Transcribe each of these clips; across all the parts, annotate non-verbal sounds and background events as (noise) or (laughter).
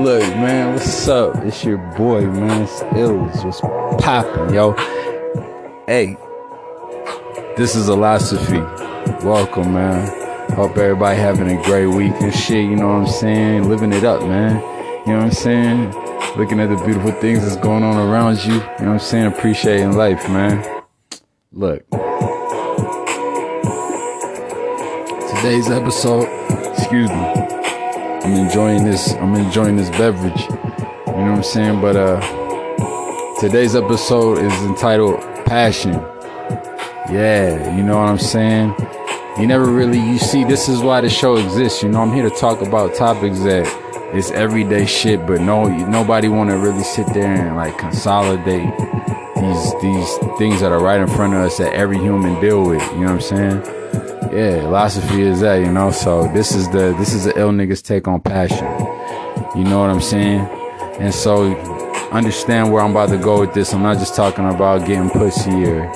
Look, man, what's up? It's your boy, man. It's Ills. What's poppin', yo? Hey, this is Illosophy. Welcome, man. Hope everybody having a great week and shit, you know what I'm saying? Living it up, man. You know what I'm saying? Looking at the beautiful things that's going on around you. You know what I'm saying? Appreciating life, man. Look. Today's episode, excuse me. I'm enjoying this. I'm enjoying this beverage. You know what I'm saying? But uh, today's episode is entitled "Passion." Yeah, you know what I'm saying. You never really. You see, this is why the show exists. You know, I'm here to talk about topics that it's everyday shit, but no, nobody want to really sit there and like consolidate these these things that are right in front of us that every human deal with. You know what I'm saying? Yeah, Illosophy is that, you know. So this is the this is the ill niggas take on passion. You know what I'm saying? And so understand where I'm about to go with this. I'm not just talking about getting pussy or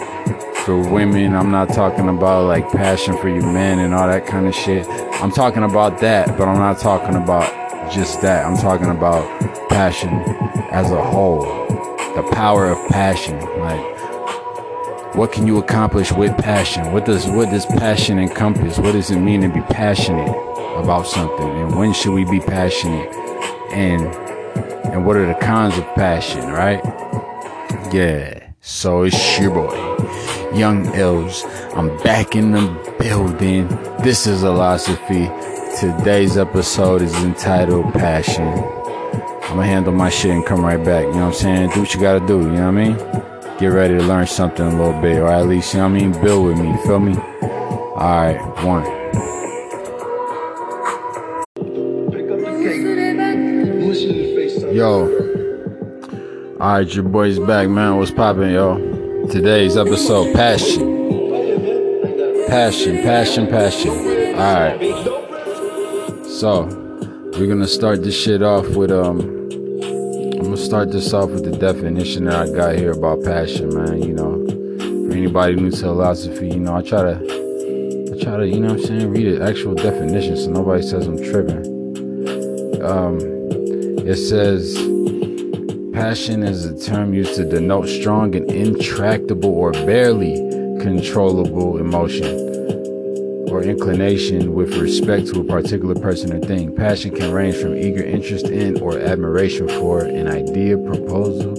for women. I'm not talking about like passion for you men and all that kind of shit. I'm talking about that, but I'm not talking about just that. I'm talking about passion as a whole. The power of passion. Like what can you accomplish with passion? What does what does passion encompass? What does it mean to be passionate about something? And when should we be passionate? And and what are the cons of passion, right? Yeah. So it's your boy, Young Ills. I'm back in the building. This is Illosophy. Today's episode is entitled Passion. I'm gonna handle my shit and come right back. You know what I'm saying? Do what you gotta do, you know what I mean? Get ready to learn something a little bit, or at least, you know what I mean, build with me, feel me? Alright, one. Yo. Alright, your boy's back, man. What's poppin', yo? Today's episode, passion. Passion, passion, passion. Alright. So, we're gonna start this shit off with, um, start this off with the definition that I got here about passion, man. You know, for anybody new to Illosophy, you know, I try to, I try to, you know I'm saying, read the actual definition so nobody says I'm tripping. Um, it says, passion is a term used to denote strong and intractable or barely controllable emotion inclination with respect to a particular person or thing. Passion can range from eager interest in or admiration for an idea, proposal,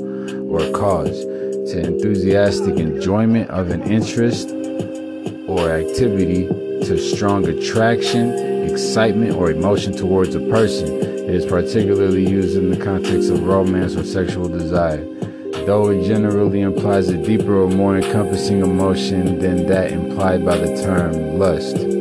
or cause to enthusiastic enjoyment of an interest or activity to strong attraction, excitement, or emotion towards a person. It is particularly used in the context of romance or sexual desire though it generally implies a deeper or more encompassing emotion than that implied by the term lust,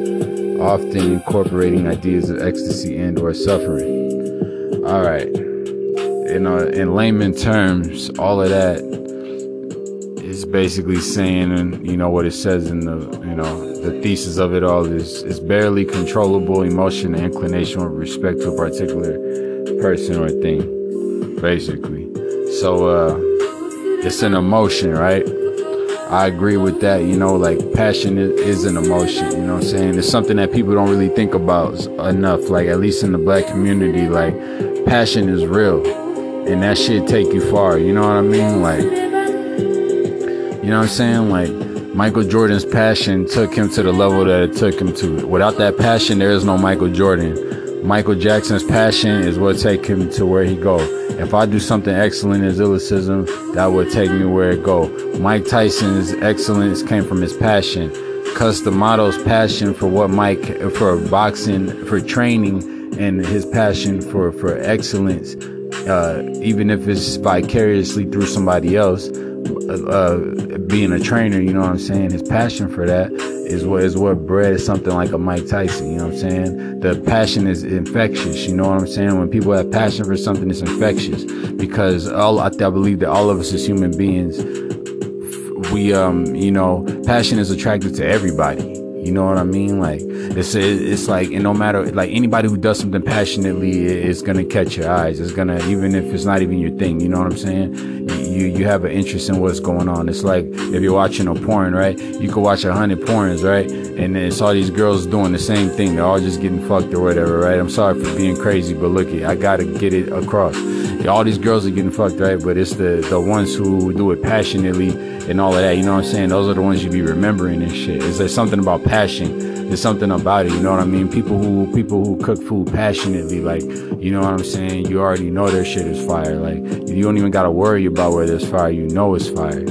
often incorporating ideas of ecstasy and or suffering. All right. In, uh, in layman terms, all of that is basically saying, and you know what it says in the, you know, the thesis of it all is, is barely controllable emotion and inclination with respect to a particular person or thing, basically. So, uh, it's an emotion, right? I agree with that. You know, like passion is, an emotion. You know what I'm saying? It's something that people don't really think about enough. Like at least in the black community, like passion is real, and that shit take you far. You know what I mean? Like, you know what I'm saying? Like Michael Jordan's passion took him to the level that it took him to. Without that passion, there is no Michael Jordan. Michael Jackson's passion is what take him to where he go. If I do something excellent as illicism, that would take me where it go. Mike Tyson's excellence came from his passion. Cus D'Amato's passion for what Mike, for boxing, for training, and his passion for, for excellence, uh, even if it's vicariously through somebody else, uh, being a trainer, you know what I'm saying? His passion for that is what is what bred something like a Mike Tyson. You know what I'm saying? The passion is infectious. You know what I'm saying? When people have passion for something, it's infectious because all I, I believe that all of us as human beings, we um, you know, passion is attracted to everybody. You know what I mean? Like it's it's like and no matter like anybody who does something passionately, is gonna catch your eyes. It's gonna even if it's not even your thing. You know what I'm saying? You you have an interest in what's going on. It's like if you're watching a porn, right? You could watch a hundred porns, right? And then it's all these girls doing the same thing. They're all just getting fucked or whatever, right? I'm sorry for being crazy, but look, I gotta get it across. All these girls are getting fucked, right? But it's the the ones who do it passionately and all of that. You know what I'm saying? Those are the ones you be remembering and shit. Is there something about passion? There's something about it, you know what I mean? People who people who cook food passionately, like, you know what I'm saying? You already know their shit is fire. Like, you don't even gotta worry about where there's fire. You know it's fire.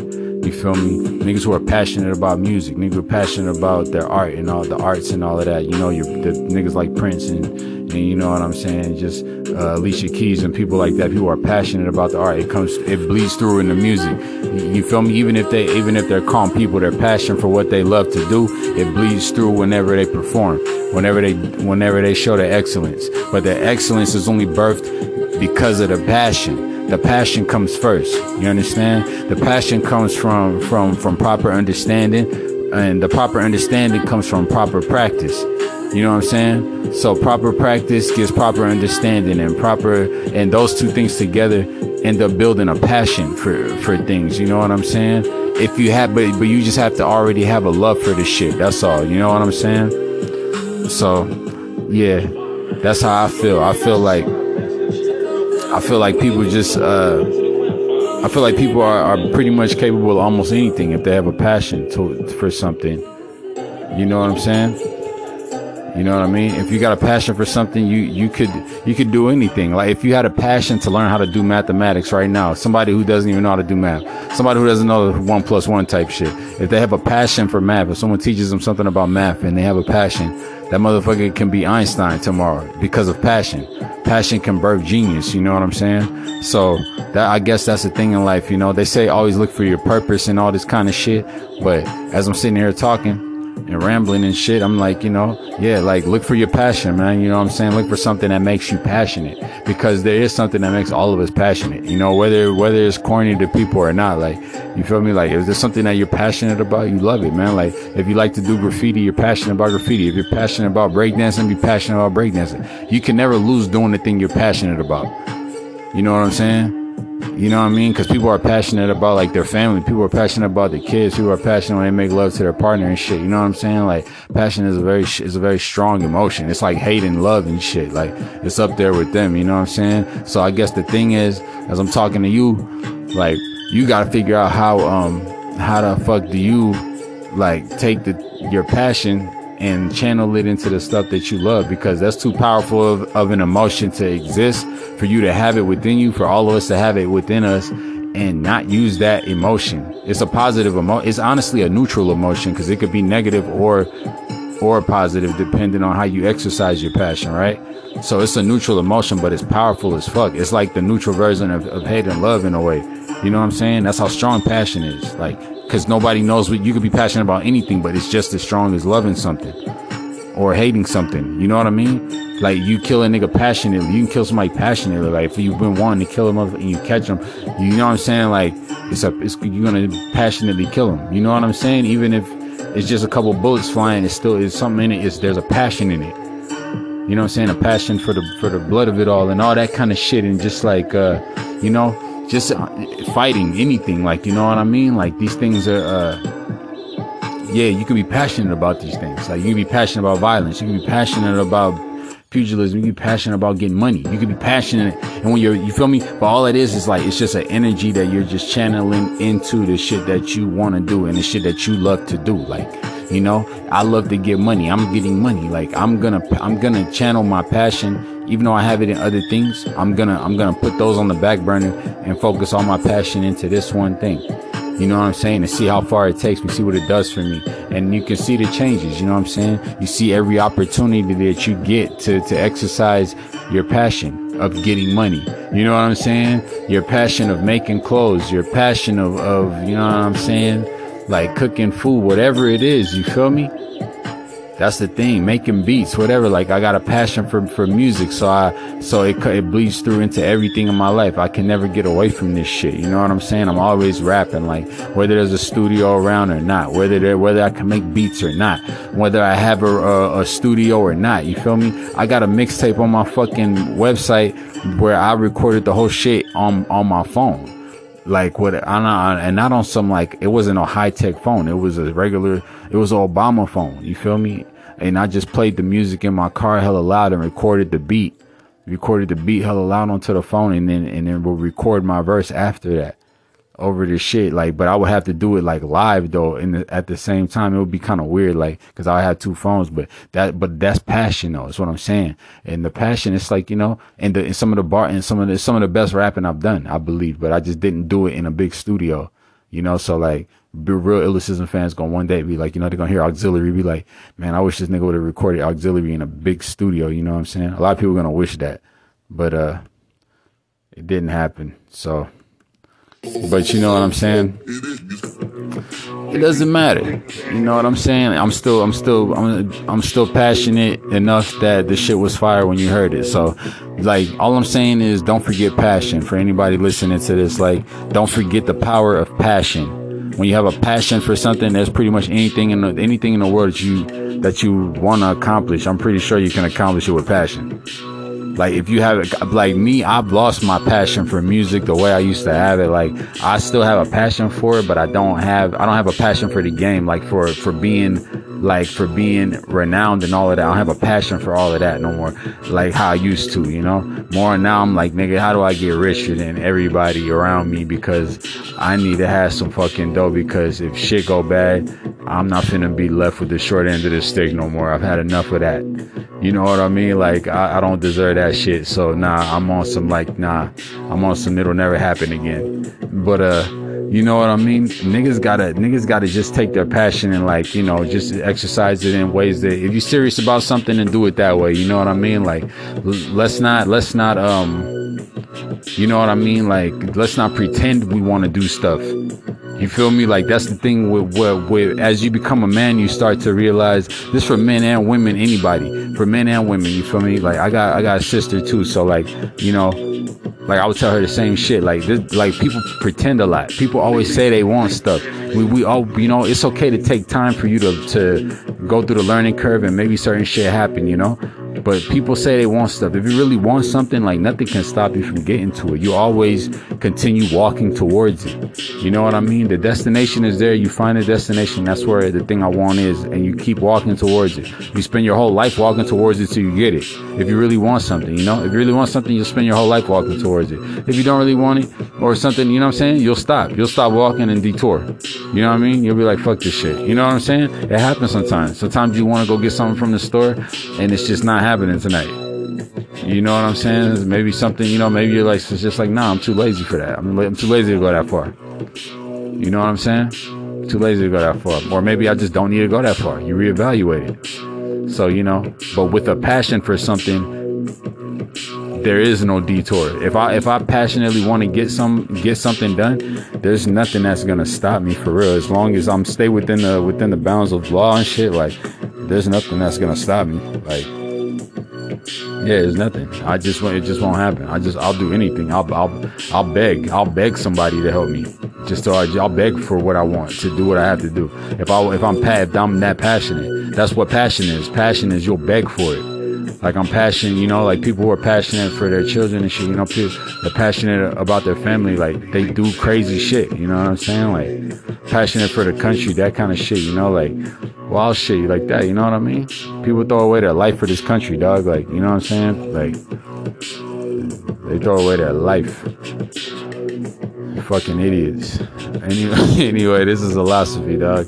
You feel me? Niggas who are passionate about music, niggas who are passionate about their art and all the arts and all of that. You know, you're the niggas like Prince and, and you know what I'm saying? Just uh, Alicia Keys and people like that. People are passionate about the art. It comes, it bleeds through in the music. You feel me? Even if they, even if they're calm people, their passion for what they love to do, it bleeds through whenever they perform, whenever they, whenever they show their excellence. But their excellence is only birthed because of the passion the passion comes first. You understand? The passion comes from from from proper understanding, and the proper understanding comes from proper practice. You know what I'm saying? So proper practice gives proper understanding, and proper and those two things together end up building a passion for for things. You know what I'm saying? If you have, but but you just have to already have a love for the shit. That's all. You know what I'm saying? So, yeah, that's how I feel. I feel like I feel like people just, uh, I feel like people are, are pretty much capable of almost anything if they have a passion to, for something. You know what I'm saying? You know what I mean? If you got a passion for something, you, you could, you could do anything. Like if you had a passion to learn how to do mathematics right now, somebody who doesn't even know how to do math, somebody who doesn't know one plus one type shit. If they have a passion for math, if someone teaches them something about math and they have a passion, that motherfucker can be Einstein tomorrow because of passion passion can birth genius. You know what I'm saying? So that I guess that's the thing in life. You know, they say always look for your purpose and all this kind of shit. But as I'm sitting here talking and rambling and shit, I'm like, you know, yeah, like look for your passion, man. You know what I'm saying? Look for something that makes you passionate because there is something that makes all of us passionate. You know, whether whether it's corny to people or not, like you feel me? Like if there's something that you're passionate about, you love it, man. Like if you like to do graffiti, you're passionate about graffiti. If you're passionate about breakdancing, be passionate about breakdancing. You can never lose doing the thing you're passionate about. You know what I'm saying? You know what I mean? Because people are passionate about like their family. People are passionate about their kids. People are passionate when they make love to their partner and shit. You know what I'm saying? Like passion is a very is a very strong emotion. It's like hate and love and shit. Like it's up there with them. You know what I'm saying? So I guess the thing is, as I'm talking to you, like you got to figure out how um how the fuck do you like take the your passion and channel it into the stuff that you love because that's too powerful of, of an emotion to exist for you to have it within you, for all of us to have it within us and not use that emotion. It's a positive emotion. It's honestly a neutral emotion because it could be negative or or positive depending on how you exercise your passion, right? So it's a neutral emotion, but it's powerful as fuck. It's like the neutral version of, of hate and love in a way. You know what I'm saying? That's how strong passion is. Like because nobody knows what you could be passionate about anything, but it's just as strong as loving something or hating something. You know what I mean? Like you kill a nigga passionately, you can kill somebody passionately. Like if you've been wanting to kill him and you catch them, you know what I'm saying? Like it's a, it's, you're gonna passionately kill them. You know what I'm saying? Even if it's just a couple bullets flying, it's still it's something in it. It's there's a passion in it. You know what I'm saying? A passion for the for the blood of it all and all that kind of shit, and just like uh, you know, just uh, fighting anything like you know what i mean? Like these things are uh yeah you can be passionate about these things. Like you can be passionate about violence. You can be passionate about pugilism. You can be passionate about getting money. You can be passionate and when you're you feel me? But all it is is like it's just an energy that you're just channeling into the shit that you want to do and the shit that you love to do. Like you know i love to get money i'm getting money like i'm gonna i'm gonna channel my passion even though I have it in other things, I'm gonna I'm gonna put those on the back burner and focus all my passion into this one thing. You know what I'm saying? And see how far it takes me, see what it does for me. And you can see the changes, you know what I'm saying? You see every opportunity that you get to, to exercise your passion of getting money. You know what I'm saying? Your passion of making clothes, your passion of, of you know what I'm saying? Like cooking food, whatever it is, you feel me? that's the thing making beats whatever like i got a passion for for music so i so it, it bleeds through into everything in my life. I can never get away from this shit you know what i'm saying? I'm always rapping like whether there's a studio around or not whether there whether i can make beats or not whether i have a, a, a studio or not you feel me? I got a mixtape on my fucking website where i recorded the whole shit on on my phone like what on and not on some like it wasn't a high tech phone. It was a regular. It was an Obama phone. You feel me? And I just played the music in my car hella loud and recorded the beat. Recorded the beat hella loud onto the phone, and then and then we'll record my verse after that over this shit. Like, but I would have to do it like live though. And at the same time, it would be kind of weird, like, cause I had two phones, but that, but that's passion though. That's what I'm saying. And the passion, it's like, you know, and the, and some of the bar and some of the, some of the best rapping I've done, I believe, but I just didn't do it in a big studio, you know? So like, real Illicism fans gonna one day be like, you know, they're gonna hear auxiliary, be like, man, I wish this nigga would have recorded auxiliary in a big studio. You know what I'm saying? A lot of people gonna wish that, but, uh, it didn't happen. So, but you know what I'm saying? It doesn't matter. You know what I'm saying? I'm still, I'm still, I'm, I'm still passionate enough that the shit was fire when you heard it. So, like, all I'm saying is don't forget passion. For anybody listening to this, like, don't forget the power of passion. When you have a passion for something, there's pretty much anything in the, anything in the world that you that you want to accomplish. I'm pretty sure you can accomplish it with passion. Like if you have like me, I've lost my passion for music the way I used to have it. Like I still have a passion for it, but I don't have, I don't have a passion for the game. Like for, for being, like for being renowned and all of that. I don't have a passion for all of that no more. Like how I used to, you know, more now I'm like, nigga, how do I get richer than everybody around me? Because I need to have some fucking dough because if shit go bad, I'm not finna be left with the short end of the stick no more. I've had enough of that. You know what I mean? Like I, I don't deserve that shit. So nah, I'm on some like nah, I'm on some it'll never happen again. But uh, you know what I mean? Niggas gotta niggas gotta just take their passion and like you know just exercise it in ways that if you're serious about something and do it that way. You know what I mean? Like let's not let's not um, you know what I mean? Like let's not pretend we want to do stuff. You feel me? Like that's the thing with, with as you become a man, you start to realize this for men and women, anybody, for men and women. You feel me? Like I got I got a sister too, so like you know, like I would tell her the same shit. Like this, like people pretend a lot. People always say they want stuff. We we all you know it's okay to take time for you to to go through the learning curve and maybe certain shit happen. You know, but people say they want stuff. If you really want something, like nothing can stop you from getting to it. You always continue walking towards it. You know what I mean? The destination is there. You find the destination. That's where the thing I want is, and you keep walking towards it. You spend your whole life walking towards it till you get it. If you really want something, you know, if you really want something, you'll spend your whole life walking towards it. If you don't really want it or something, you know what I'm saying? You'll stop. You'll stop walking and detour. You know what I mean? You'll be like, fuck this shit. You know what I'm saying? It happens sometimes. Sometimes you want to go get something from the store and it's just not happening tonight. You know what I'm saying? Maybe something, you know, maybe you're like, it's just like, nah, I'm too lazy for that. I'm, I'm too lazy to go that far. You know what I'm saying? Too lazy to go that far. Or maybe I just don't need to go that far. You reevaluate it. So, you know, but with a passion for something, there is no detour. If I if I passionately want to get some get something done, there's nothing that's gonna stop me for real. As long as I'm stay within the within the bounds of law and shit, like there's nothing that's gonna stop me. Like yeah, it's nothing. I just want it just won't happen. I just I'll do anything. I'll I'll I'll beg. I'll beg somebody to help me. Just so I, I'll beg for what I want to do what I have to do. If I if I'm if I'm that passionate, that's what passion is. Passion is you'll beg for it. Like I'm passionate, you know, like people who are passionate for their children and shit, you know, people are passionate about their family, like they do crazy shit, you know what I'm saying? Like passionate for the country, that kind of shit, you know, like wild shit like that, you know what I mean? People throw away their life for this country, dog, like, you know what I'm saying? Like they throw away their life. Fucking idiots. (laughs) Anyway, (laughs) anyway, this is Illosophy, dog.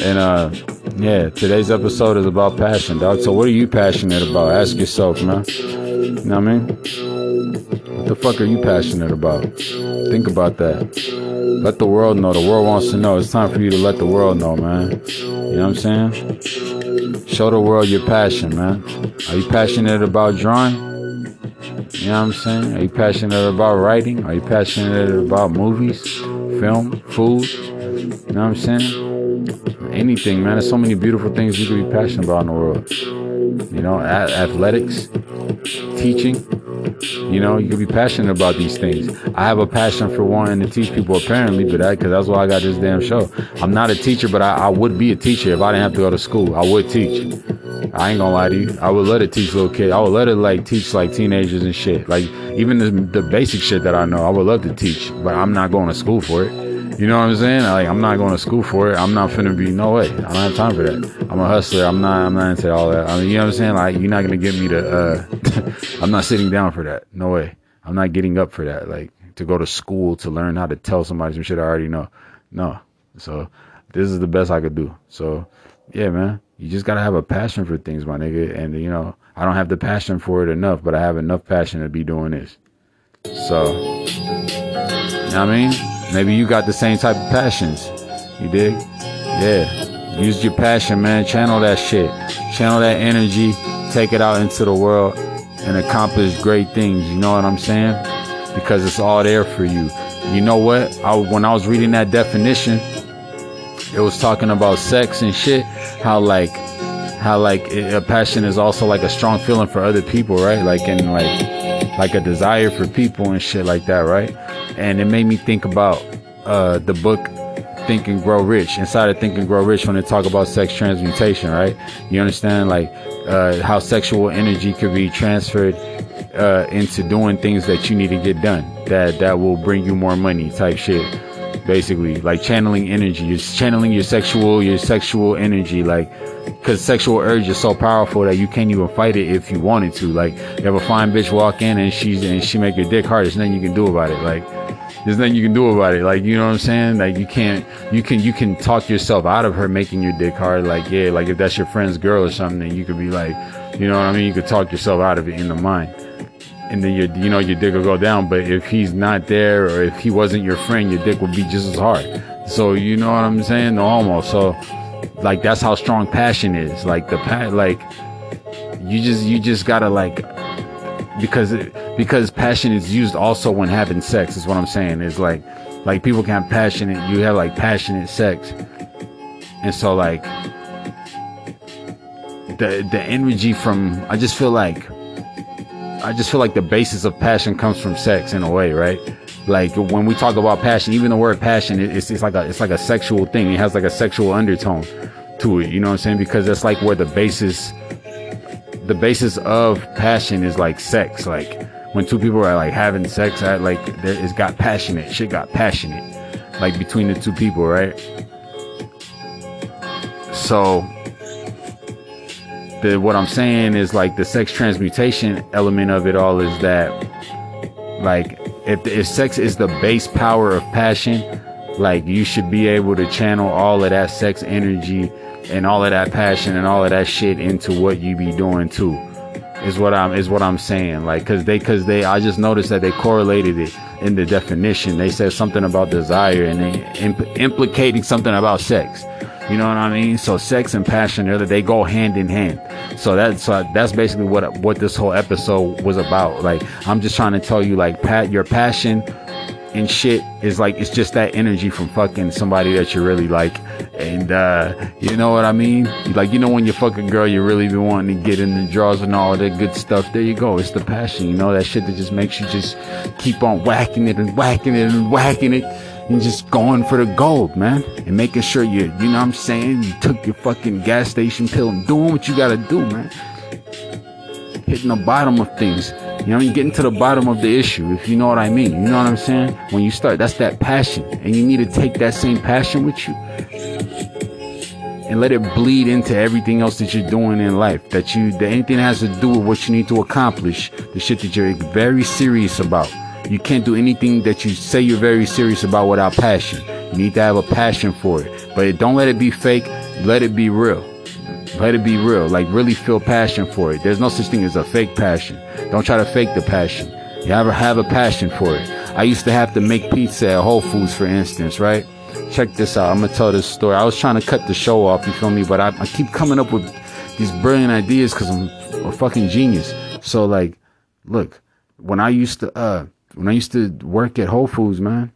And uh yeah, today's episode is about passion, dog. So what are you passionate about? Ask yourself, man. You know what I mean? What the fuck are you passionate about? Think about that. Let the world know. The world wants to know. It's time for you to let the world know, man. You know what I'm saying? Show the world your passion, man. Are you passionate about drawing? You know what I'm saying? Are you passionate about writing? Are you passionate about movies, film, food? You know what I'm saying? anything, man. There's so many beautiful things you could be passionate about in the world. You know, a- athletics, teaching. You know, you could be passionate about these things. I have a passion for wanting to teach people, apparently, but that because that's why I got this damn show. I'm not a teacher, but I, I would be a teacher if I didn't have to go to school. I would teach. I ain't gonna lie to you. I would let it teach little kids. I would let it like teach like teenagers and shit. Like even the, the basic shit that I know, I would love to teach, but I'm not going to school for it. You know what I'm saying? Like I'm not going to school for it. I'm not finna be no way. I don't have time for that. I'm a hustler. I'm not. I'm not into all that. I mean, you know what I'm saying? Like you're not gonna get me to. uh (laughs) I'm not sitting down for that. No way. I'm not getting up for that. Like to go to school to learn how to tell somebody some shit I already know. No. So this is the best I could do. So yeah, man. You just gotta have a passion for things, my nigga. And you know, I don't have the passion for it enough, but I have enough passion to be doing this. So, you know what I mean? Maybe you got the same type of passions. You dig? Yeah. Use your passion, man. Channel that shit. Channel that energy. Take it out into the world and accomplish great things. You know what I'm saying? Because it's all there for you. You know what? I, when I was reading that definition, it was talking about sex and shit. How like, how like a passion is also like a strong feeling for other people, right? Like and like, like a desire for people and shit like that, right? and it made me think about uh, the book Think and Grow Rich. Inside of Think and Grow Rich, when they talk about sex transmutation, right? You understand like uh, how sexual energy could be transferred uh, into doing things that you need to get done that that will bring you more money, type shit. Basically, like channeling energy, you're channeling your sexual your sexual energy, like because sexual urge is so powerful that you can't even fight it if you wanted to. Like, you have a fine bitch walk in and she's and she make your dick hard. There's nothing you can do about it. Like, there's nothing you can do about it. Like, you know what I'm saying? Like, you can't, you can, you can talk yourself out of her making your dick hard. Like, yeah, like if that's your friend's girl or something, you could be like, you know what I mean? You could talk yourself out of it in the mind. And then your, you know, your dick will go down. But if he's not there or if he wasn't your friend, your dick would be just as hard. So, you know what I'm saying? No, almost. So, like, that's how strong passion is. Like, the, pa- like, you just, you just gotta, like, because it, because passion is used also when having sex is what I'm saying is like like people can have passionate you have like passionate sex and so like the the energy from I just feel like I just feel like the basis of passion comes from sex in a way right like when we talk about passion even the word passion it's, it's like a it's like a sexual thing it has like a sexual undertone to it you know what I'm saying because that's like where the basis the basis of passion is like sex. Like when two people are like having sex, I, like it's got passionate. Shit got passionate, like between the two people, right? So the what I'm saying is like the sex transmutation element of it all is that like if if sex is the base power of passion, like you should be able to channel all of that sex energy and all of that passion and all of that shit into what you be doing too is what i'm is what i'm saying. Like because they because they i just noticed that they correlated it in the definition. They said something about desire and they imp- implicating something about sex you know what i mean? So sex and passion they go hand in hand. So that's so that's basically what what this whole episode was about. Like i'm just trying to tell you like pat your passion and shit is like it's just that energy from fucking somebody that you really like. And uh you know what i mean? Like you know when you fucking a girl you really be wanting to get in the drawers and all that good stuff. There you go. It's the passion you know? That shit that just makes you just keep on whacking it and whacking it and whacking it and just going for the gold man and making sure you you know what i'm saying you took your fucking gas station pill and doing what you gotta do man hitting the bottom of things you know, you getting to the bottom of the issue, if you know what I mean. You know what I'm saying? When you start, that's that passion. And you need to take that same passion with you and let it bleed into everything else that you're doing in life. That you, that anything has to do with what you need to accomplish, the shit that you're very serious about. You can't do anything that you say you're very serious about without passion. You need to have a passion for it. But don't let it be fake. Let it be real. Let it be real. Like really feel passion for it. There's no such thing as a fake passion. Don't try to fake the passion. You ever have a passion for it. I used to have to make pizza at Whole Foods, for instance, right? Check this out. I'm gonna tell this story. I was trying to cut the show off, you feel me? But I, I keep coming up with these brilliant ideas because I'm a fucking genius. So like, look, when I used to uh when I used to work at Whole Foods, man,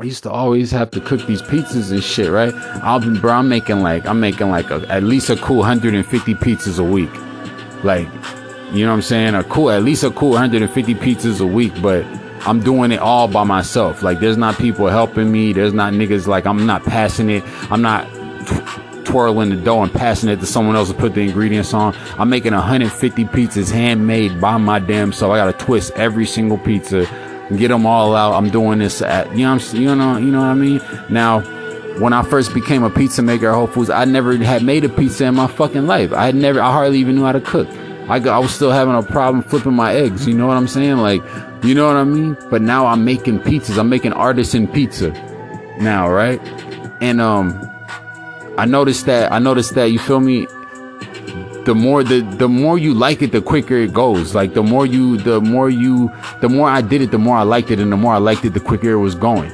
I used to always have to cook these pizzas and shit, right? I'll be, bro, I'm making like, I'm making like a, at least a cool 150 pizzas a week. Like, you know what I'm saying? A cool, at least a cool 150 pizzas a week, but I'm doing it all by myself. Like, there's not people helping me. There's not niggas like, I'm not passing it. I'm not twirling the dough and passing it to someone else to put the ingredients on. I'm making 150 pizzas handmade by my damn self. I got to twist every single pizza, and get them all out. I'm doing this at you know you know you know what I mean. Now, when I first became a pizza maker at Whole Foods, I never had made a pizza in my fucking life. I had never, I hardly even knew how to cook. I, I was still having a problem flipping my eggs. You know what I'm saying? Like, you know what I mean? But now I'm making pizzas. I'm making artisan pizza now, right? And um, I noticed that. I noticed that. You feel me? The more the the more you like it, the quicker it goes. Like the more you, the more you, the more I did it, the more I liked it, and the more I liked it, the quicker it was going.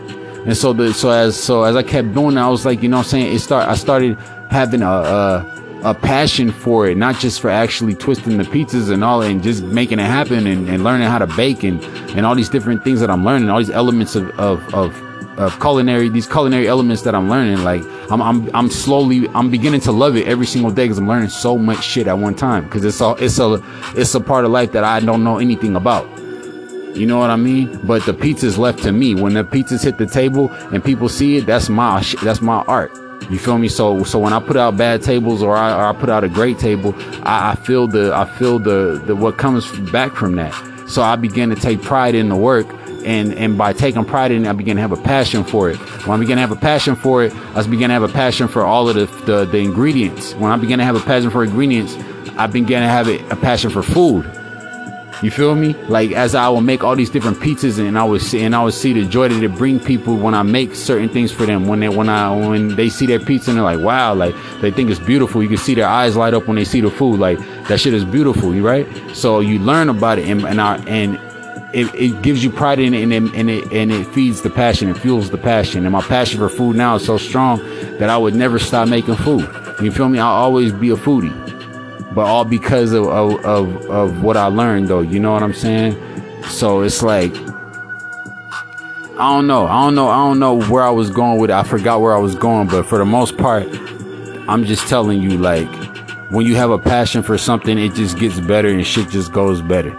And so the so as so as I kept doing that, I was like, you know, what I'm saying it start. I started having a, a a passion for it, not just for actually twisting the pizzas and all, and just making it happen and, and learning how to bake and, and all these different things that I'm learning, all these elements of, of, of, of culinary, these culinary elements that I'm learning. Like I'm, I'm, I'm slowly, I'm beginning to love it every single day because I'm learning so much shit at one time. Cause it's all, it's a, it's a part of life that I don't know anything about. You know what I mean? But the pizza's left to me. When the pizzas hit the table and people see it, that's my, that's my art. You feel me? So so when I put out bad tables or I, or I put out a great table, I, I feel the I feel the, the what comes back from that. So I began to take pride in the work and and by taking pride in it, I began to have a passion for it. When I began to have a passion for it, I began to have a passion for all of the, the, the ingredients. When I began to have a passion for ingredients, I began to have a passion for food. You feel me? Like as I will make all these different pizzas and I would see and I would see the joy that it bring people when I make certain things for them. When they when I when they see their pizza and they're like, wow, like they think it's beautiful. You can see their eyes light up when they see the food. Like that shit is beautiful, right? So you learn about it and and I, and it, it gives you pride in it and, it and it and it feeds the passion, it fuels the passion. And my passion for food now is so strong that I would never stop making food. You feel me? I'll always be a foodie but all because of, of, of, of what I learned though, you know what I'm saying? So it's like, I don't know. I don't know. I don't know where I was going with it. I forgot where I was going, but for the most part, I'm just telling you, like, when you have a passion for something, it just gets better and shit just goes better.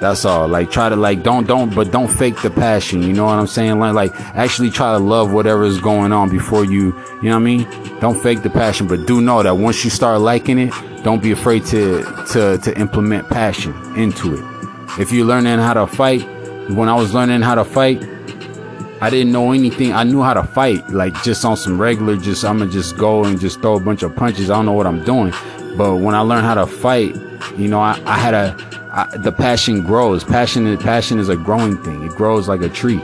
That's all. Like, try to like, don't, don't, but don't fake the passion. You know what I'm saying? Like, like, actually try to love whatever is going on before you, you know what I mean? Don't fake the passion, but do know that once you start liking it, don't be afraid to to to implement passion into it. If you're learning how to fight, when I was learning how to fight, I didn't know anything. I knew how to fight, like just on some regular, just I'm gonna just go and just throw a bunch of punches. I don't know what I'm doing. But when I learned how to fight, you know, I, I had a I, the passion grows. Passion, passion is a growing thing. It grows like a tree.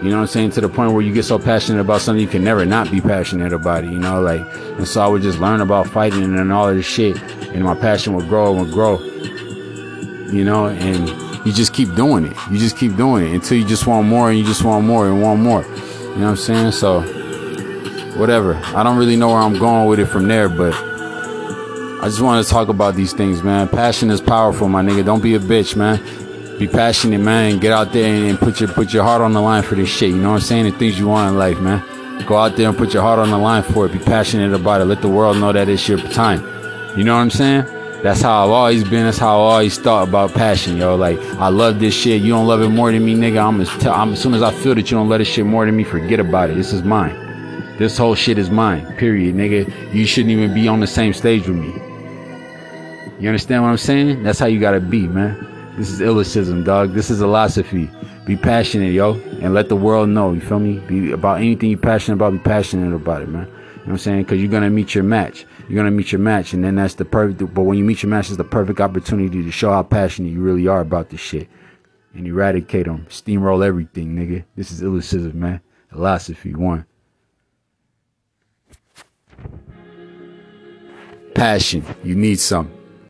You know what I'm saying? To the point where you get so passionate about something, you can never not be passionate about it, you know? Like, and so I would just learn about fighting and all of this shit, and my passion would grow and grow, you know? And you just keep doing it. You just keep doing it until you just want more and you just want more and want more. You know what I'm saying? So, whatever. I don't really know where I'm going with it from there, but I just want to talk about these things, man. Passion is powerful, my nigga. Don't be a bitch, man be passionate, man. Get out there and put your put your heart on the line for this shit. You know what I'm saying? The things you want in life, man. Go out there and put your heart on the line for it. Be passionate about it. Let the world know that it's your time. You know what I'm saying? That's how I've always been. That's how I always thought about passion, yo. Like I love this shit. You don't love it more than me, nigga. I'm as, t- I'm as soon as I feel that you don't love this shit more than me, forget about it. This is mine. This whole shit is mine. Period, nigga. You shouldn't even be on the same stage with me. You understand what I'm saying? That's how you gotta be, man. This is illicism, dog. This is Illosophy. Be passionate, yo, and let the world know. You feel me? Be about anything you're passionate about. Be passionate about it, man. You know what I'm saying? Because you're gonna meet your match. You're gonna meet your match, and then that's the perfect. But when you meet your match, it's the perfect opportunity to show how passionate you really are about this shit, and eradicate them, steamroll everything, nigga. This is illicism, man. Illosophy one. Passion. You need some.